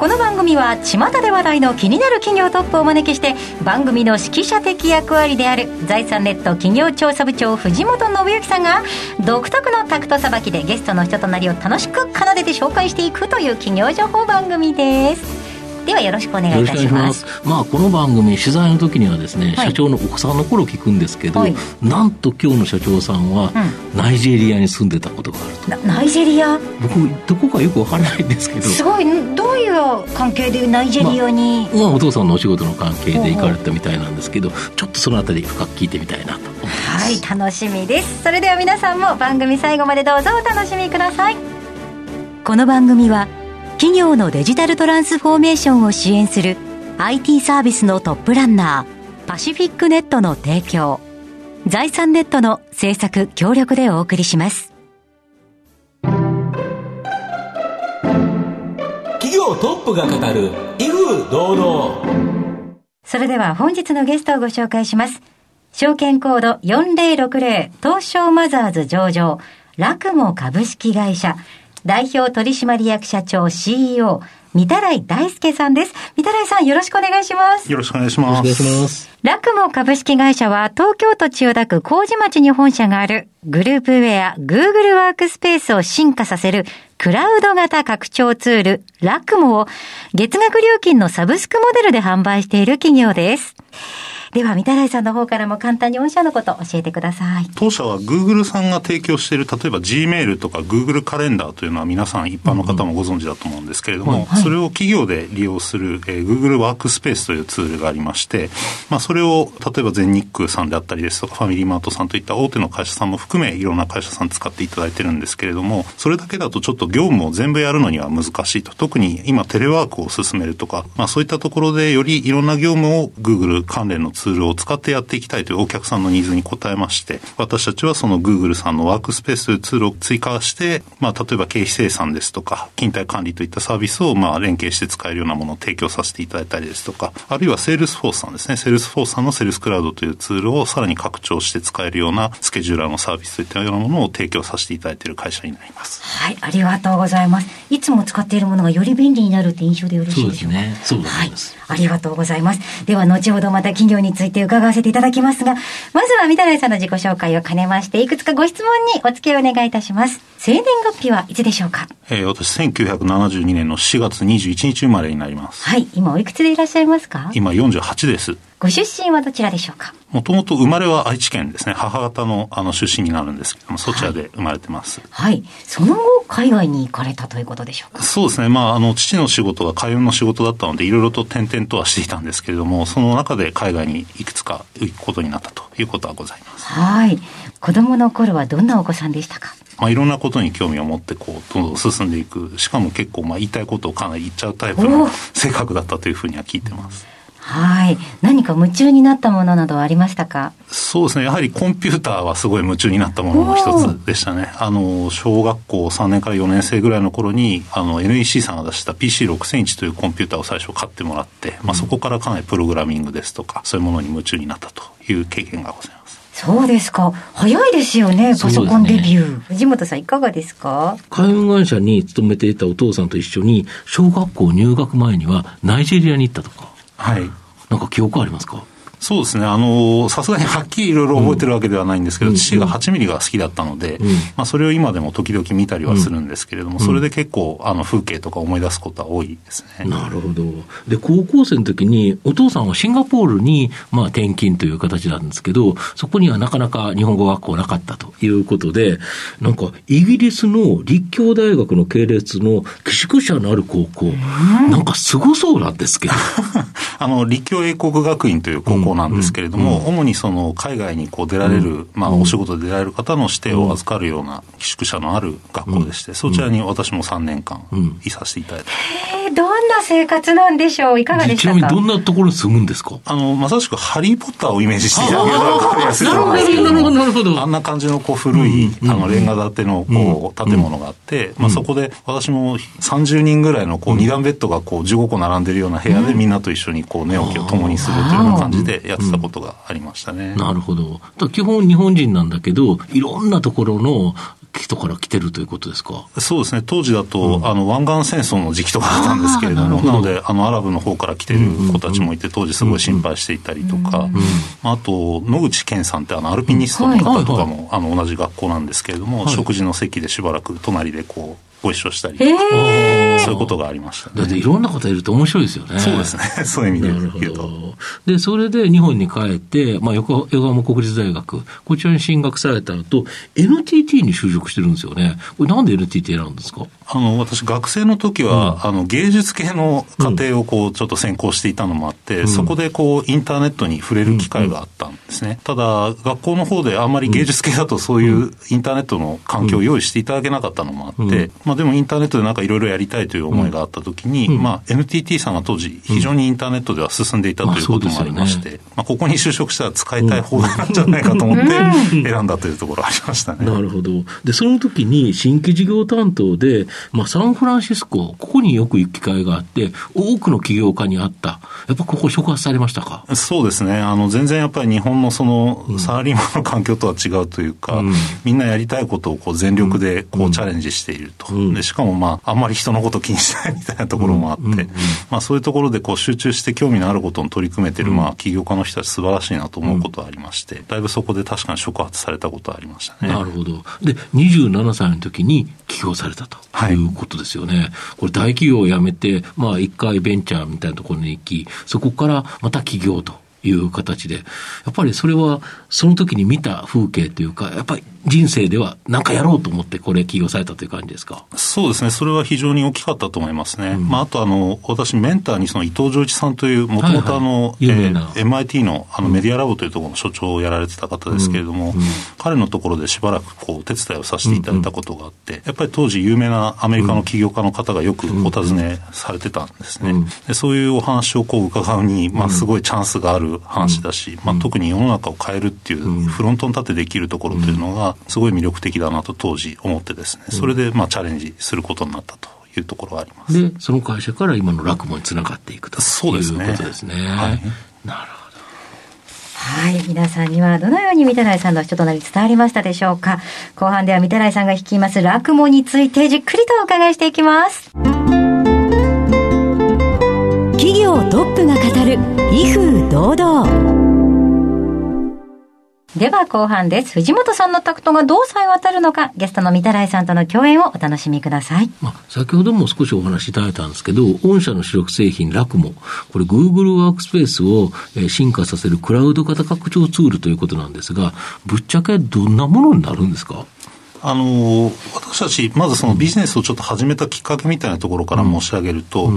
この番組は巷で話題の気になる企業トップをお招きして番組の指揮者的役割である財産ネット企業調査部長藤本信之さんが独特のタクトさばきでゲストの人となりを楽しく奏でて紹介していくという企業情報番組です。ではよろしくお願いいたします。まあこの番組取材の時にはですね、はい、社長のお子さんの頃聞くんですけど、はい、なんと今日の社長さんは、ナイジェリアに住んでたことがあると。ナイジェリア？僕どこかよくわからないんですけど。すごい。どういう関係でナイジェリアに、まあ、まあ、お父さんのお仕事の関係で行かれたみたいなんですけどちょっとそのあたり深く聞いてみたいなと思います。はい楽しみです。それでは皆さんも番組最後までどうぞお楽しみください。この番組は企業のデジタルトランスフォーメーションを支援する IT サービスのトップランナーパシフィックネットの提供。財産ネットの制作協力でお送りします。企業トップが語る威風堂々。それでは本日のゲストをご紹介します。証券コード4060東証マザーズ上場。ラクモ株式会社代表取締役社長 CEO、三田来大輔さんです。三田来さん、よろしくお願いします。よろしくお願いします。ラクモ株式会社は、東京都千代田区麹町に本社がある、グループウェア、Google ワークスペースを進化させる、クラウド型拡張ツール、ラクモを、月額料金のサブスクモデルで販売している企業です。では、三田来さんの方からも簡単に御社のことを教えてください。当社は Google さんが提供している、例えば Gmail とか Google カレンダーというのは皆さん一般の方もご存知だと思うんですけれども、うんはい、それを企業で利用する、えー、Google ワークスペースというツールがありまして、まあ、それを例えば全日空さんであったりですとか、ファミリーマートさんといった大手の会社さんも含め、いろんな会社さん使っていただいてるんですけれども、それだけだとちょっと業務を全部やるのには難しいと。特に今テレワークを進めるとか、まあそういったところでよりいろんな業務を Google 関連のツールを使ってやっていきたいというお客さんのニーズに応えまして、私たちはその Google さんのワークスペースというツールを追加して、まあ、例えば経費精算ですとか、勤怠管理といったサービスをまあ連携して使えるようなものを提供させていただいたりですとか、あるいはセールスフォースさんですね。セールスフォースさんのセールスクラウドというツールをさらに拡張して使えるようなスケジューラーのサービスといったようなものを提供させていただいている会社になります。はい、ありがとうございます。いつも使っているものがより便利になるって印象でよろしいでしょうか？そうですね。そうです。はい、ありがとうございます。では、後ほどまた企業について伺わせていただきますが、まずは三田来さんの自己紹介を兼ねまして、いくつかご質問にお付き合いお願いいたします。生年月日はいつでしょうか？えー、私、1972年の4月21日生まれになります。はい。今おいくつでいらっしゃいますか？今48です。ご出身はどちらでしょうか？もともと生まれは愛知県ですね。母方のあの出身になるんですけども、そちらで生まれてます。はい。はい、その後、海外に行かれたということでしょうか？そうですね。まあ、あの、父の仕事が海運の仕事だったので、いろいろと転々とはしていたんですけれども、その中で海外にいくつか行くことになったということはございます。はい。子供の頃はどんなお子さんでしたか？まあ、いろんなことに興味を持ってこうどんどん進んでいくしかも結構まあ言いたいことをかなり言っちゃうタイプの性格だったというふうには聞いてます。はい。何か夢中になったものなどはありましたか？そうですね。やはりコンピューターはすごい夢中になったものの一つでしたね。あの、小学校3年から4年生ぐらいの頃に、あの、NEC さんが出した PC6000 というコンピューターを最初買ってもらって、まあそこからかなりプログラミングですとか、そういうものに夢中になったという経験がございます。そうですか。早いですよね、パソコンデビュー。ね、藤本さんいかがですか？海運会社に勤めていたお父さんと一緒に、小学校入学前にはナイジェリアに行ったとか。はい。なんか記憶ありますか？そうですね。あの、さすがにはっきりいろいろ覚えてるわけではないんですけど、うん、父が8ミリが好きだったので、うん、まあそれを今でも時々見たりはするんですけれども、うん、それで結構、あの、風景とか思い出すことは多いですね。なるほど。で、高校生の時に、お父さんはシンガポールに、まあ転勤という形なんですけど、そこにはなかなか日本語学校なかったということで、なんか、イギリスの立教大学の系列の寄宿舎のある高校、なんかすごそうなんですけど。あの、立教英国学院という高校校なんですけれども、主にその海外にこう出られる、まあ、お仕事で出られる方の指定を預かるような寄宿舎のある学校でして、そちらに私も3年間いさせていただいて、えー、どんな生活なんでしょういかがでしたかちなみにどんなところに住むんですか？あの、まさしくハリー・ポッターをイメージしていただければ分かりやすいと思うんですけどなるほど、なるほど。あんな感じのこう古い、あの、レンガ建てのこう、建物があって、まあそこで私も30人ぐらいのこう、二段ベッドがこう、15個並んでるような部屋でみんなと一緒にこう、寝起きを共にするというような感じでやってたことがありましたね。なるほど。基本日本人なんだけど、いろんなところの人から来てるということですか？そうですね。当時だと、あの、湾岸戦争の時期とかだったんですけれども、なので、あの、アラブの方から来てる子たちもいて、当時すごい心配していたりとか、あと、野口健さんって、あの、アルピニストの方とかも、あの、同じ学校なんですけれども、食事の席でしばらく隣でこう、ご一緒したりそういうことがありましたね。だっていろんな方いると面白いですよね。そうですね。そういう意味で言うと。ど。で、それで日本に帰って、まあ、横横浜国立大学、こちらに進学された後、NTT に就職してるんですよね。これなんで NTT 選んですか？あの、私、学生の時は、あの、芸術系の課程をこう、ちょっと専攻していたのもあって、そこでこう、インターネットに触れる機会があったんですね。ただ、学校の方であんまり芸術系だとそういうインターネットの環境を用意していただけなかったのもあって、まあでもインターネットでなんかいろいろやりたいという思いがあった時に、まあ NTT さんが当時、非常にインターネットでは進んでいたということもありまして、まあここに就職したら使いたい方なんじゃないかと思って 選んだというところありましたね。なるほど。で、その時に新規事業担当で、まあ、サンフランシスコ、ここによく行く機会があって、多くの起業家に会った。やっぱここ触発されましたか？そうですね。あの、全然やっぱり日本のその、サラリーマンの環境とは違うというか、みんなやりたいことをこう全力でこうチャレンジしていると。で、しかもまあ、あんまり人のこと気にしないみたいなところもあって、まあそういうところでこう集中して興味のあることに取り組めてる、まあ起業家の人たち素晴らしいなと思うことはありまして、だいぶそこで確かに触発されたことはありましたね。なるほど。で、27歳の時に起業されたとはいいうことですよね。これ大企業を辞めて、まあ一回ベンチャーみたいなところに行き、そこからまた起業という形で、やっぱりそれはその時に見た風景というか、やっぱり人生では何かやろうと思ってこれ起業されたという感じですか？そうですね。それは非常に大きかったと思いますね。まあ、あとあの、私、メンターにその伊藤浄一さんという、もともとあの、はいはい有名な。えー MIT のあのメディアラボというところの所長をやられてた方ですけれども、彼のところでしばらくこう、お手伝いをさせていただいたことがあって、やっぱり当時有名なアメリカの起業家の方がよくお尋ねされてたんですね。でそういうお話をこう伺うに、まあ、すごいチャンスがある話だし、まあ、特に世の中を変えるっていう、フロントに立ってできるところというのが、すごい魅力的だなと当時思ってですね、それでまあチャレンジすることになったというところがあります。で、その会社から今の落語につながっていくとそうですね。いうことですね。はい。なるほど。はい。皆さんにはどのように御手洗さんの人となり伝わりましたでしょうか。後半では御手洗さんが率います落語についてじっくりとお伺いしていきます。企業トップが語る威風堂々。では後半です。藤本さんのタクトがどうさえ渡るのか、ゲストの御手洗さんとの共演をお楽しみください。まあ、先ほども少しお話しいただいたんですけど、御社の主力製品、ラクモ。これ、Google ワークスペースをえー進化させるクラウド型拡張ツールということなんですが、ぶっちゃけどんなものになるんですか？あの私たち、まずそのビジネスをちょっと始めたきっかけみたいなところから申し上げると、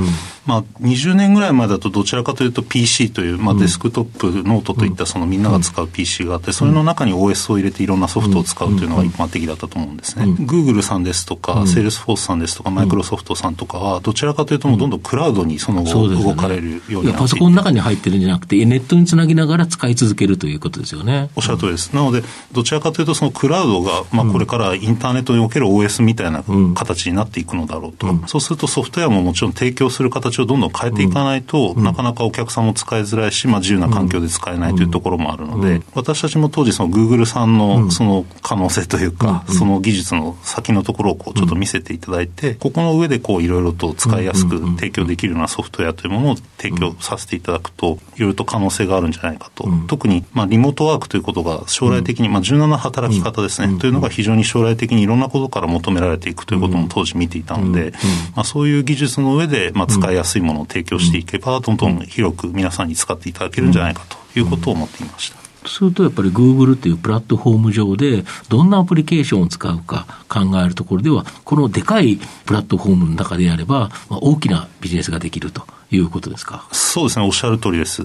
まあ、20年ぐらい前だとどちらかというと PC という、まあ、デスクトップ、ノートといったそのみんなが使う PC があって、それの中に OS を入れていろんなソフトを使うというのが一般的だったと思うんですね。Google さんですとか、Salesforce さんですとか、マイクロソフトさんとかは、どちらかというともうどんどんクラウドにその後動かれるようになっていてパソコンの中に入ってるんじゃなくて、ネットにつなぎながら使い続けるということですよね。おっしゃる通りです。なので、どちらかというと、そのクラウドが、まあ、これからインターネットにおける OS みたいな形になっていくのだろうと。そうすると、ソフトウェアももちろん提供する形をどんどん変えていかないと、なかなかお客さんも使いづらいし、まあ、自由な環境で使えないというところもあるので、私たちも当時、その Google さんのその可能性というか、その技術の先のところをこうちょっと見せていただいて、ここの上でこういろいろと使いやすく提供できるようなソフトウェアというものを提供させていただくと、いろいろと可能性があるんじゃないかと。特に、まあ、リモートワークということが将来的に、まあ、柔軟な働き方ですね、というのが非常に将来的にいろんなことから求められていくということも当時見ていたので、まあ、そういう技術の上で、まあ、使いやすいものを提供していけば、どんどん広く皆さんに使っていただけるんじゃないかということを思っていました。するとやっぱり Google というプラットフォーム上でどんなアプリケーションを使うか考えるところではこのでかいプラットフォームの中でやれば、まあ、大きなビジネスができるということですか？そうですね、おっしゃる通りです。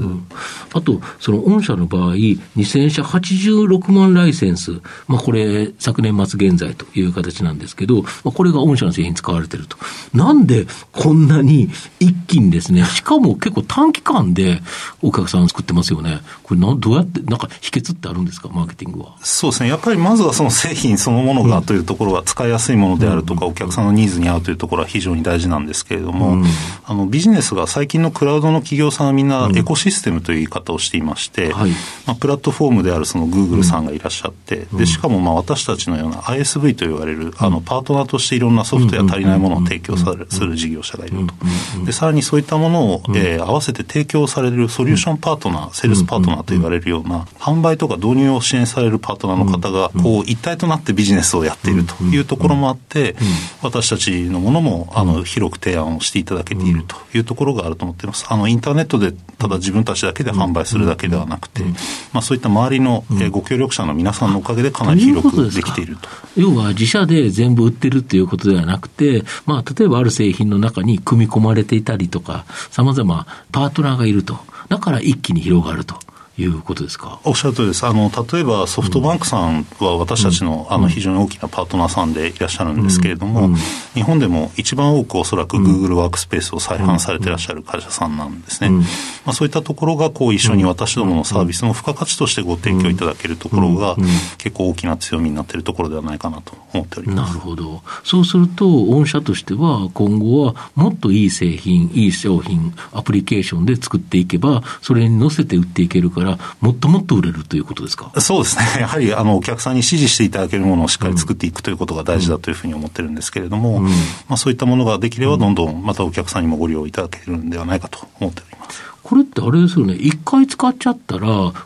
あと、その御社の場合、2000社86万ライセンス、まあ、これ、昨年末現在という形なんですけど、まあ、これが御社の製品に使われてると。なんでこんなに一気にですね、しかも結構短期間でお客さん作ってますよね。これな、どうやって、なんか秘訣ってあるんですか、マーケティングは。そうですね。やっぱりまずはその製品そのものがというところは使いやすいものであるとか、お客さんのニーズに合うというところは非常に大事なんですけれども、あの、ビジネスが最近のクラウドの企業さんはみんなエコシステムという言い方をしていまして、はい。まあ、プラットフォームであるその Google さんがいらっしゃって、で、しかもまあ私たちのような ISV と言われる、あの、パートナーとしていろんなソフトや足りないものを提供されする事業者がいると。で、さらにそういったものを、えー合わせて提供されるソリューションパートナー、セールスパートナーと言われるような、販売とか導入を支援されるパートナーの方が、こう、一体となってビジネスをやっているというところもあって、私たちのものも、あの、広く提案をしていただけているというところがあると思っています。あの、インターネットで、ただ自分たちだけで販売するだけではなくて、まあ、そういった周りの、えーご協力者の皆さんのおかげでかなり広くできていると。要は自社で全部売ってるっていうことではなくて、まあ、例えばある製品の中に組み込まれていたりとか、様々パートナーがいると。だから一気に広がるということですか？おっしゃる通りです。あの、例えばソフトバンクさんは私たちの、あの、非常に大きなパートナーさんでいらっしゃるんですけれども、日本でも一番多くおそらく Google ワークスペースを再販されていらっしゃる会社さんなんですね。まあ、そういったところが、こう、一緒に私どものサービスの付加価値としてご提供いただけるところが、結構大きな強みになっているところではないかなと思っております。なるほど。そうすると、御社としては、今後はもっといい製品、いい商品、アプリケーションで作っていけば、それに乗せて売っていけるから、もっともっと売れるということですか？そうですね。やはり、あの、お客さんに支持していただけるものをしっかり作っていくということが大事だというふうに思ってるんですけれども、まあそういったものができれば、どんどんまたお客さんにもご利用いただけるんではないかと思っております。これってあれですよね、一回使っちゃったら、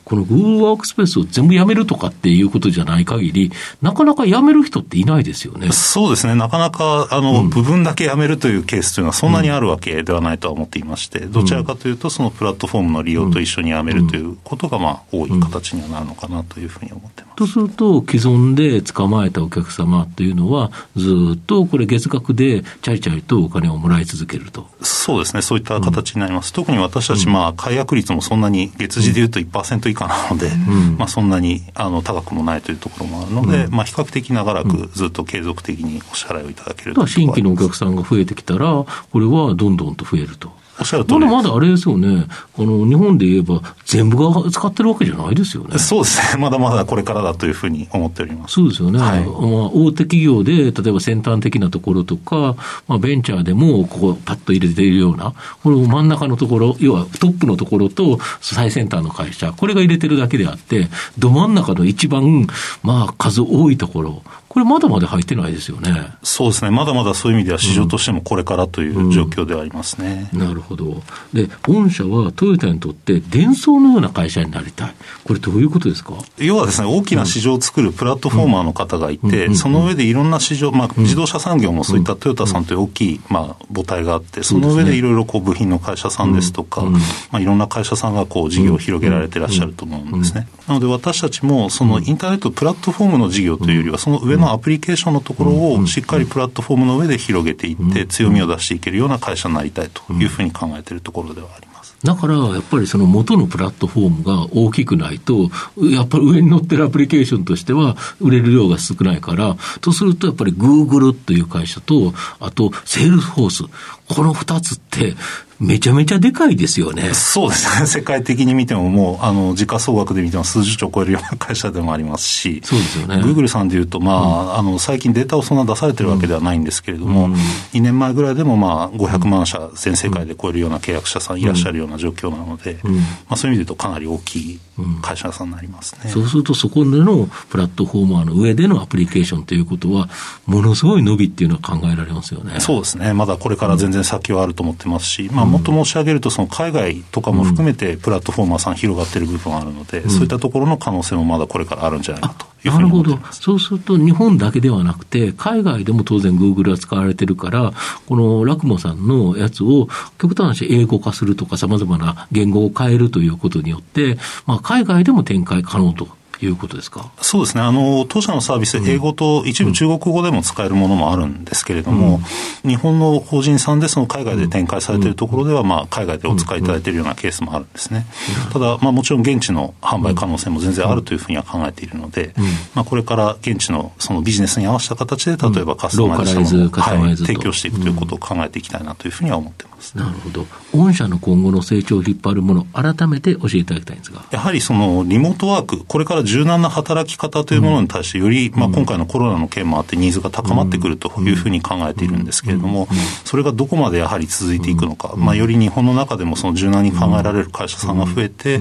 この Google ワークスペースを全部やめるとかっていうことじゃない限り、なかなかやめる人っていないですよね。そうですね。なかなか、あの、部分だけやめるというケースというのはそんなにあるわけではないとは思っていまして、どちらかというと、そのプラットフォームの利用と一緒にやめるということが、まあ、多い形にはなるのかなというふうに思ってます。とすると、既存で捕まえたお客様というのは、ずっとこれ月額でチャリチャリとお金をもらい続けると。そうですね。そういった形になります。特に私たち、まあ、解約率もそんなに、月次でいうと1%以下なので、まあ、そんなに、あの、高くもないというところもあるので、まあ、比較的長らくずっと継続的にお支払いをいただけるだから新規のお客さんが増えてきたら、これはどんどんと増えると。おっしゃる通りです。まだまだあれですよね、あの日本で言えば、全部が使ってるわけじゃないですよね。そうですね。まだまだこれからだというふうに思っております。そうですよね、はいまあ、大手企業で、例えば先端的なところとか、まあ、ベンチャーでも、ここ、パッと入れているような、この真ん中のところ、要はトップのところと最先端の会社、これが入れてるだけであって、ど真ん中の一番、まあ、数多いところ、これ、まだまだ入ってないですよね。そうですね。まだまだそういう意味では市場としてもこれからという状況ではありますね。なるほど。で、御社はトヨタにとって伝送のような会社になりたい。これどういうことですか？要はですね、大きな市場を作るプラットフォーマーの方がいて、その上でいろんな市場、まあ、自動車産業もそういったトヨタさんという大きい、まあ、母体があって、その上でいろいろこう部品の会社さんですとか、まあ、いろんな会社さんがこう事業を広げられていらっしゃると思うんですね。なので私たちも、そのインターネットプラットフォームの事業というよりは、その上のアプリケーションのところをしっかりプラットフォームの上で広げていって、強みを出していけるような会社になりたいというふうに考えているところではあります。だから、やっぱりその元のプラットフォームが大きくないと、やっぱり上に乗ってるアプリケーションとしては、売れる量が少ないから、とするとやっぱり Google という会社と、あと Salesforce、この二つって、めちゃめちゃでかいですよね。そうですね。世界的に見てももう、あの、時価総額で見ても数十兆を超えるような会社でもありますし、そうですよね。グーグルさんでいうと、まあ、あの、最近データをそんな出されてるわけではないんですけれども、2年前ぐらいでも、まあ、500万社全世界で超えるような契約者さんいらっしゃるような状況なので、まあ、そういう意味で言うとかなり大きい会社さんになりますね。そうすると、そこでのプラットフォーマーの上でのアプリケーションということは、ものすごい伸びっていうのは考えられますよね。そうですね。まだこれから全然先はあると思ってますし、まあ、もっと申し上げると、その海外とかも含めてプラットフォーマーさん広がってる部分あるので、そういったところの可能性もまだこれからあるんじゃないかとなるほど。そうすると、日本だけではなくて、海外でも当然 Google は使われてるから、このラクモさんのやつを、極端な話、英語化するとか、様々な言語を変えるということによって、まあ、海外でも展開可能ということですか？そうですね。あの、当社のサービス、英語と一部中国語でも使えるものもあるんですけれども、うん、日本の法人さんでその海外で展開されているところでは、まあ、海外でお使いいただいているようなケースもあるんですね。ただ、まあ、もちろん現地の販売可能性も全然あるというふうには考えているので、まあ、これから現地のそのビジネスに合わせた形で、例えばカスタマイズしたものを、はい、提供していくということを考えていきたいなというふうには思ってます。なるほど。御社の今後の成長を引っ張るもの、改めて教えていただきたいんですが。やはりそのリモートワーク、これから柔軟な働き方というものに対して、より、まあ、今回のコロナの件もあって、ニーズが高まってくるというふうに考えているんですけれども、それがどこまでやはり続いていくのか、まあ、より日本の中でもその柔軟に考えられる会社さんが増えて、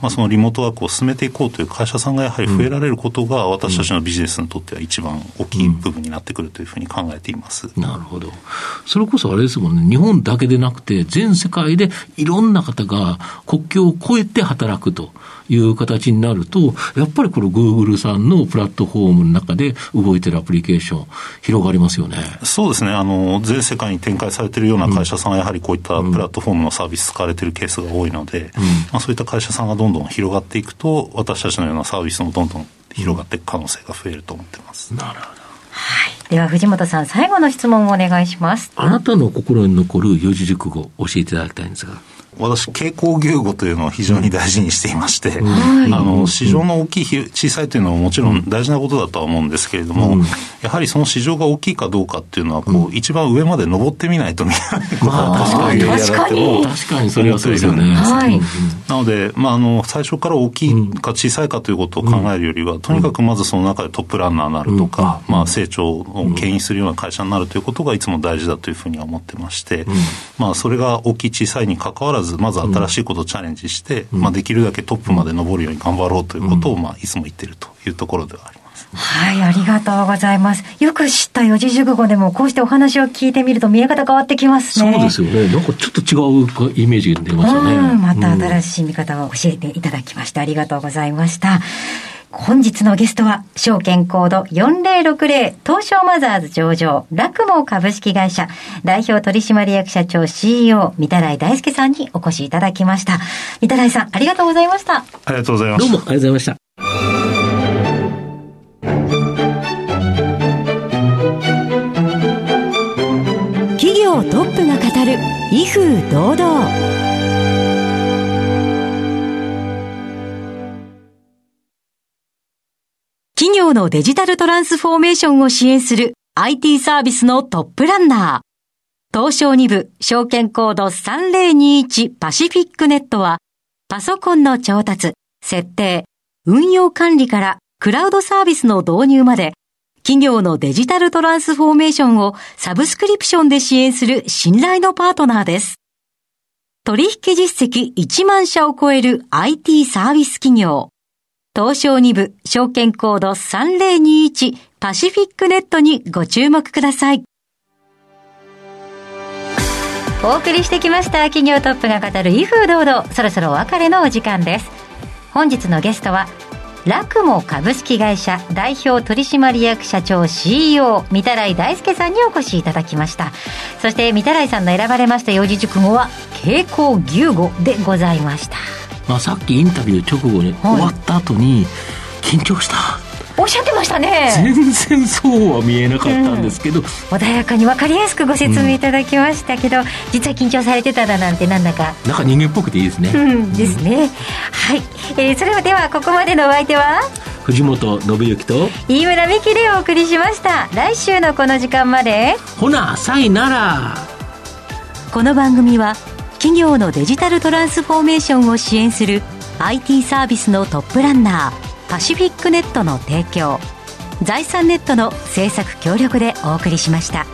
まあ、そのリモートワークを進めていこうという会社さんがやはり増えられることが、私たちのビジネスにとっては一番大きい部分になってくるというふうに考えています。なるほど。それこそあれですもんね、日本だけでなくて、全世界でいろんな方が国境を越えて働くと。いう形になると、やっぱりこのグーグルさんのプラットフォームの中で動いてるアプリケーション、広がりますよね。そうですね。あの、全世界に展開されているような会社さんは、やはりこういったプラットフォームのサービス使われているケースが多いので、うん、まあ、そういった会社さんがどんどん広がっていくと、私たちのようなサービスもどんどん広がっていく可能性が増えると思ってます。なるほど。では藤本さん、最後の質問をお願いします。あなたの心に残る四字熟語を教えていただきたいんですが。私、傾向牛語というのを非常に大事にしていまして、うん、あの、市場の大きい、小さいというのはもちろん大事なことだとは思うんですけれども、うん、やはりその市場が大きいかどうかっていうのは、こう、一番上まで登ってみないと見えないことは確かに、確かに。確かにそれはそうですよね。はい。なので、まあ、あの、最初から大きいか小さいかということを考えるよりは、とにかくまずその中でトップランナーになるとか、まあ、成長を牽引するような会社になるということがいつも大事だというふうには思ってまして、まあ、それが大きい小さいにかかわらず、まず新しいことをチャレンジして、まあ、できるだけトップまで上るように頑張ろうということを、まあ、いつも言ってるというところではあります。はい、ありがとうございます。よく知った四字熟語でも、こうしてお話を聞いてみると見え方変わってきますね。そうですよね。なんかちょっと違うイメージが出ますよね。また新しい見方を教えていただきました。ありがとうございました。本日のゲストは、証券コード4060東証マザーズ上場、ラクモ株式会社、代表取締役社長 CEO、三田来大輔さんにお越しいただきました。三田来さん、ありがとうございました。ありがとうございます。どうもありがとうございました。企業トップが語る、威風堂々。業のデジタルトランスフォーメーションを支援する IT サービスのトップランナー。東証2部証券コード3021パシフィックネットは、パソコンの調達、設定、運用管理からクラウドサービスの導入まで、企業のデジタルトランスフォーメーションをサブスクリプションで支援する信頼のパートナーです。取引実績1万社を超える IT サービス企業。東証2部証券コード3021パシフィックネットにご注目ください。お送りしてきました企業トップが語る威風堂々。そろそろお別れのお時間です。本日のゲストはラクモ株式会社代表取締役社長 CEO 三田来大輔さんにお越しいただきました。そして三田来さんの選ばれました四字熟語は傾向牛語でございました。まあ、さっきインタビュー直後に、終わった後に緊張した。おっしゃってましたね。全然そうは見えなかったんですけど、うん、穏やかに分かりやすくご説明いただきましたけど、うん、実は緊張されてただなんてなんだか。なんか人間っぽくていいですね、うん、ですね、はい、えー、それではここまでのお相手は？藤本信之と飯村美樹でお送りしました。来週のこの時間まで。ほなさいなら。この番組は企業のデジタルトランスフォーメーションを支援する IT サービスのトップランナーパシフィックネットの提供財産ネットの制作協力でお送りしました。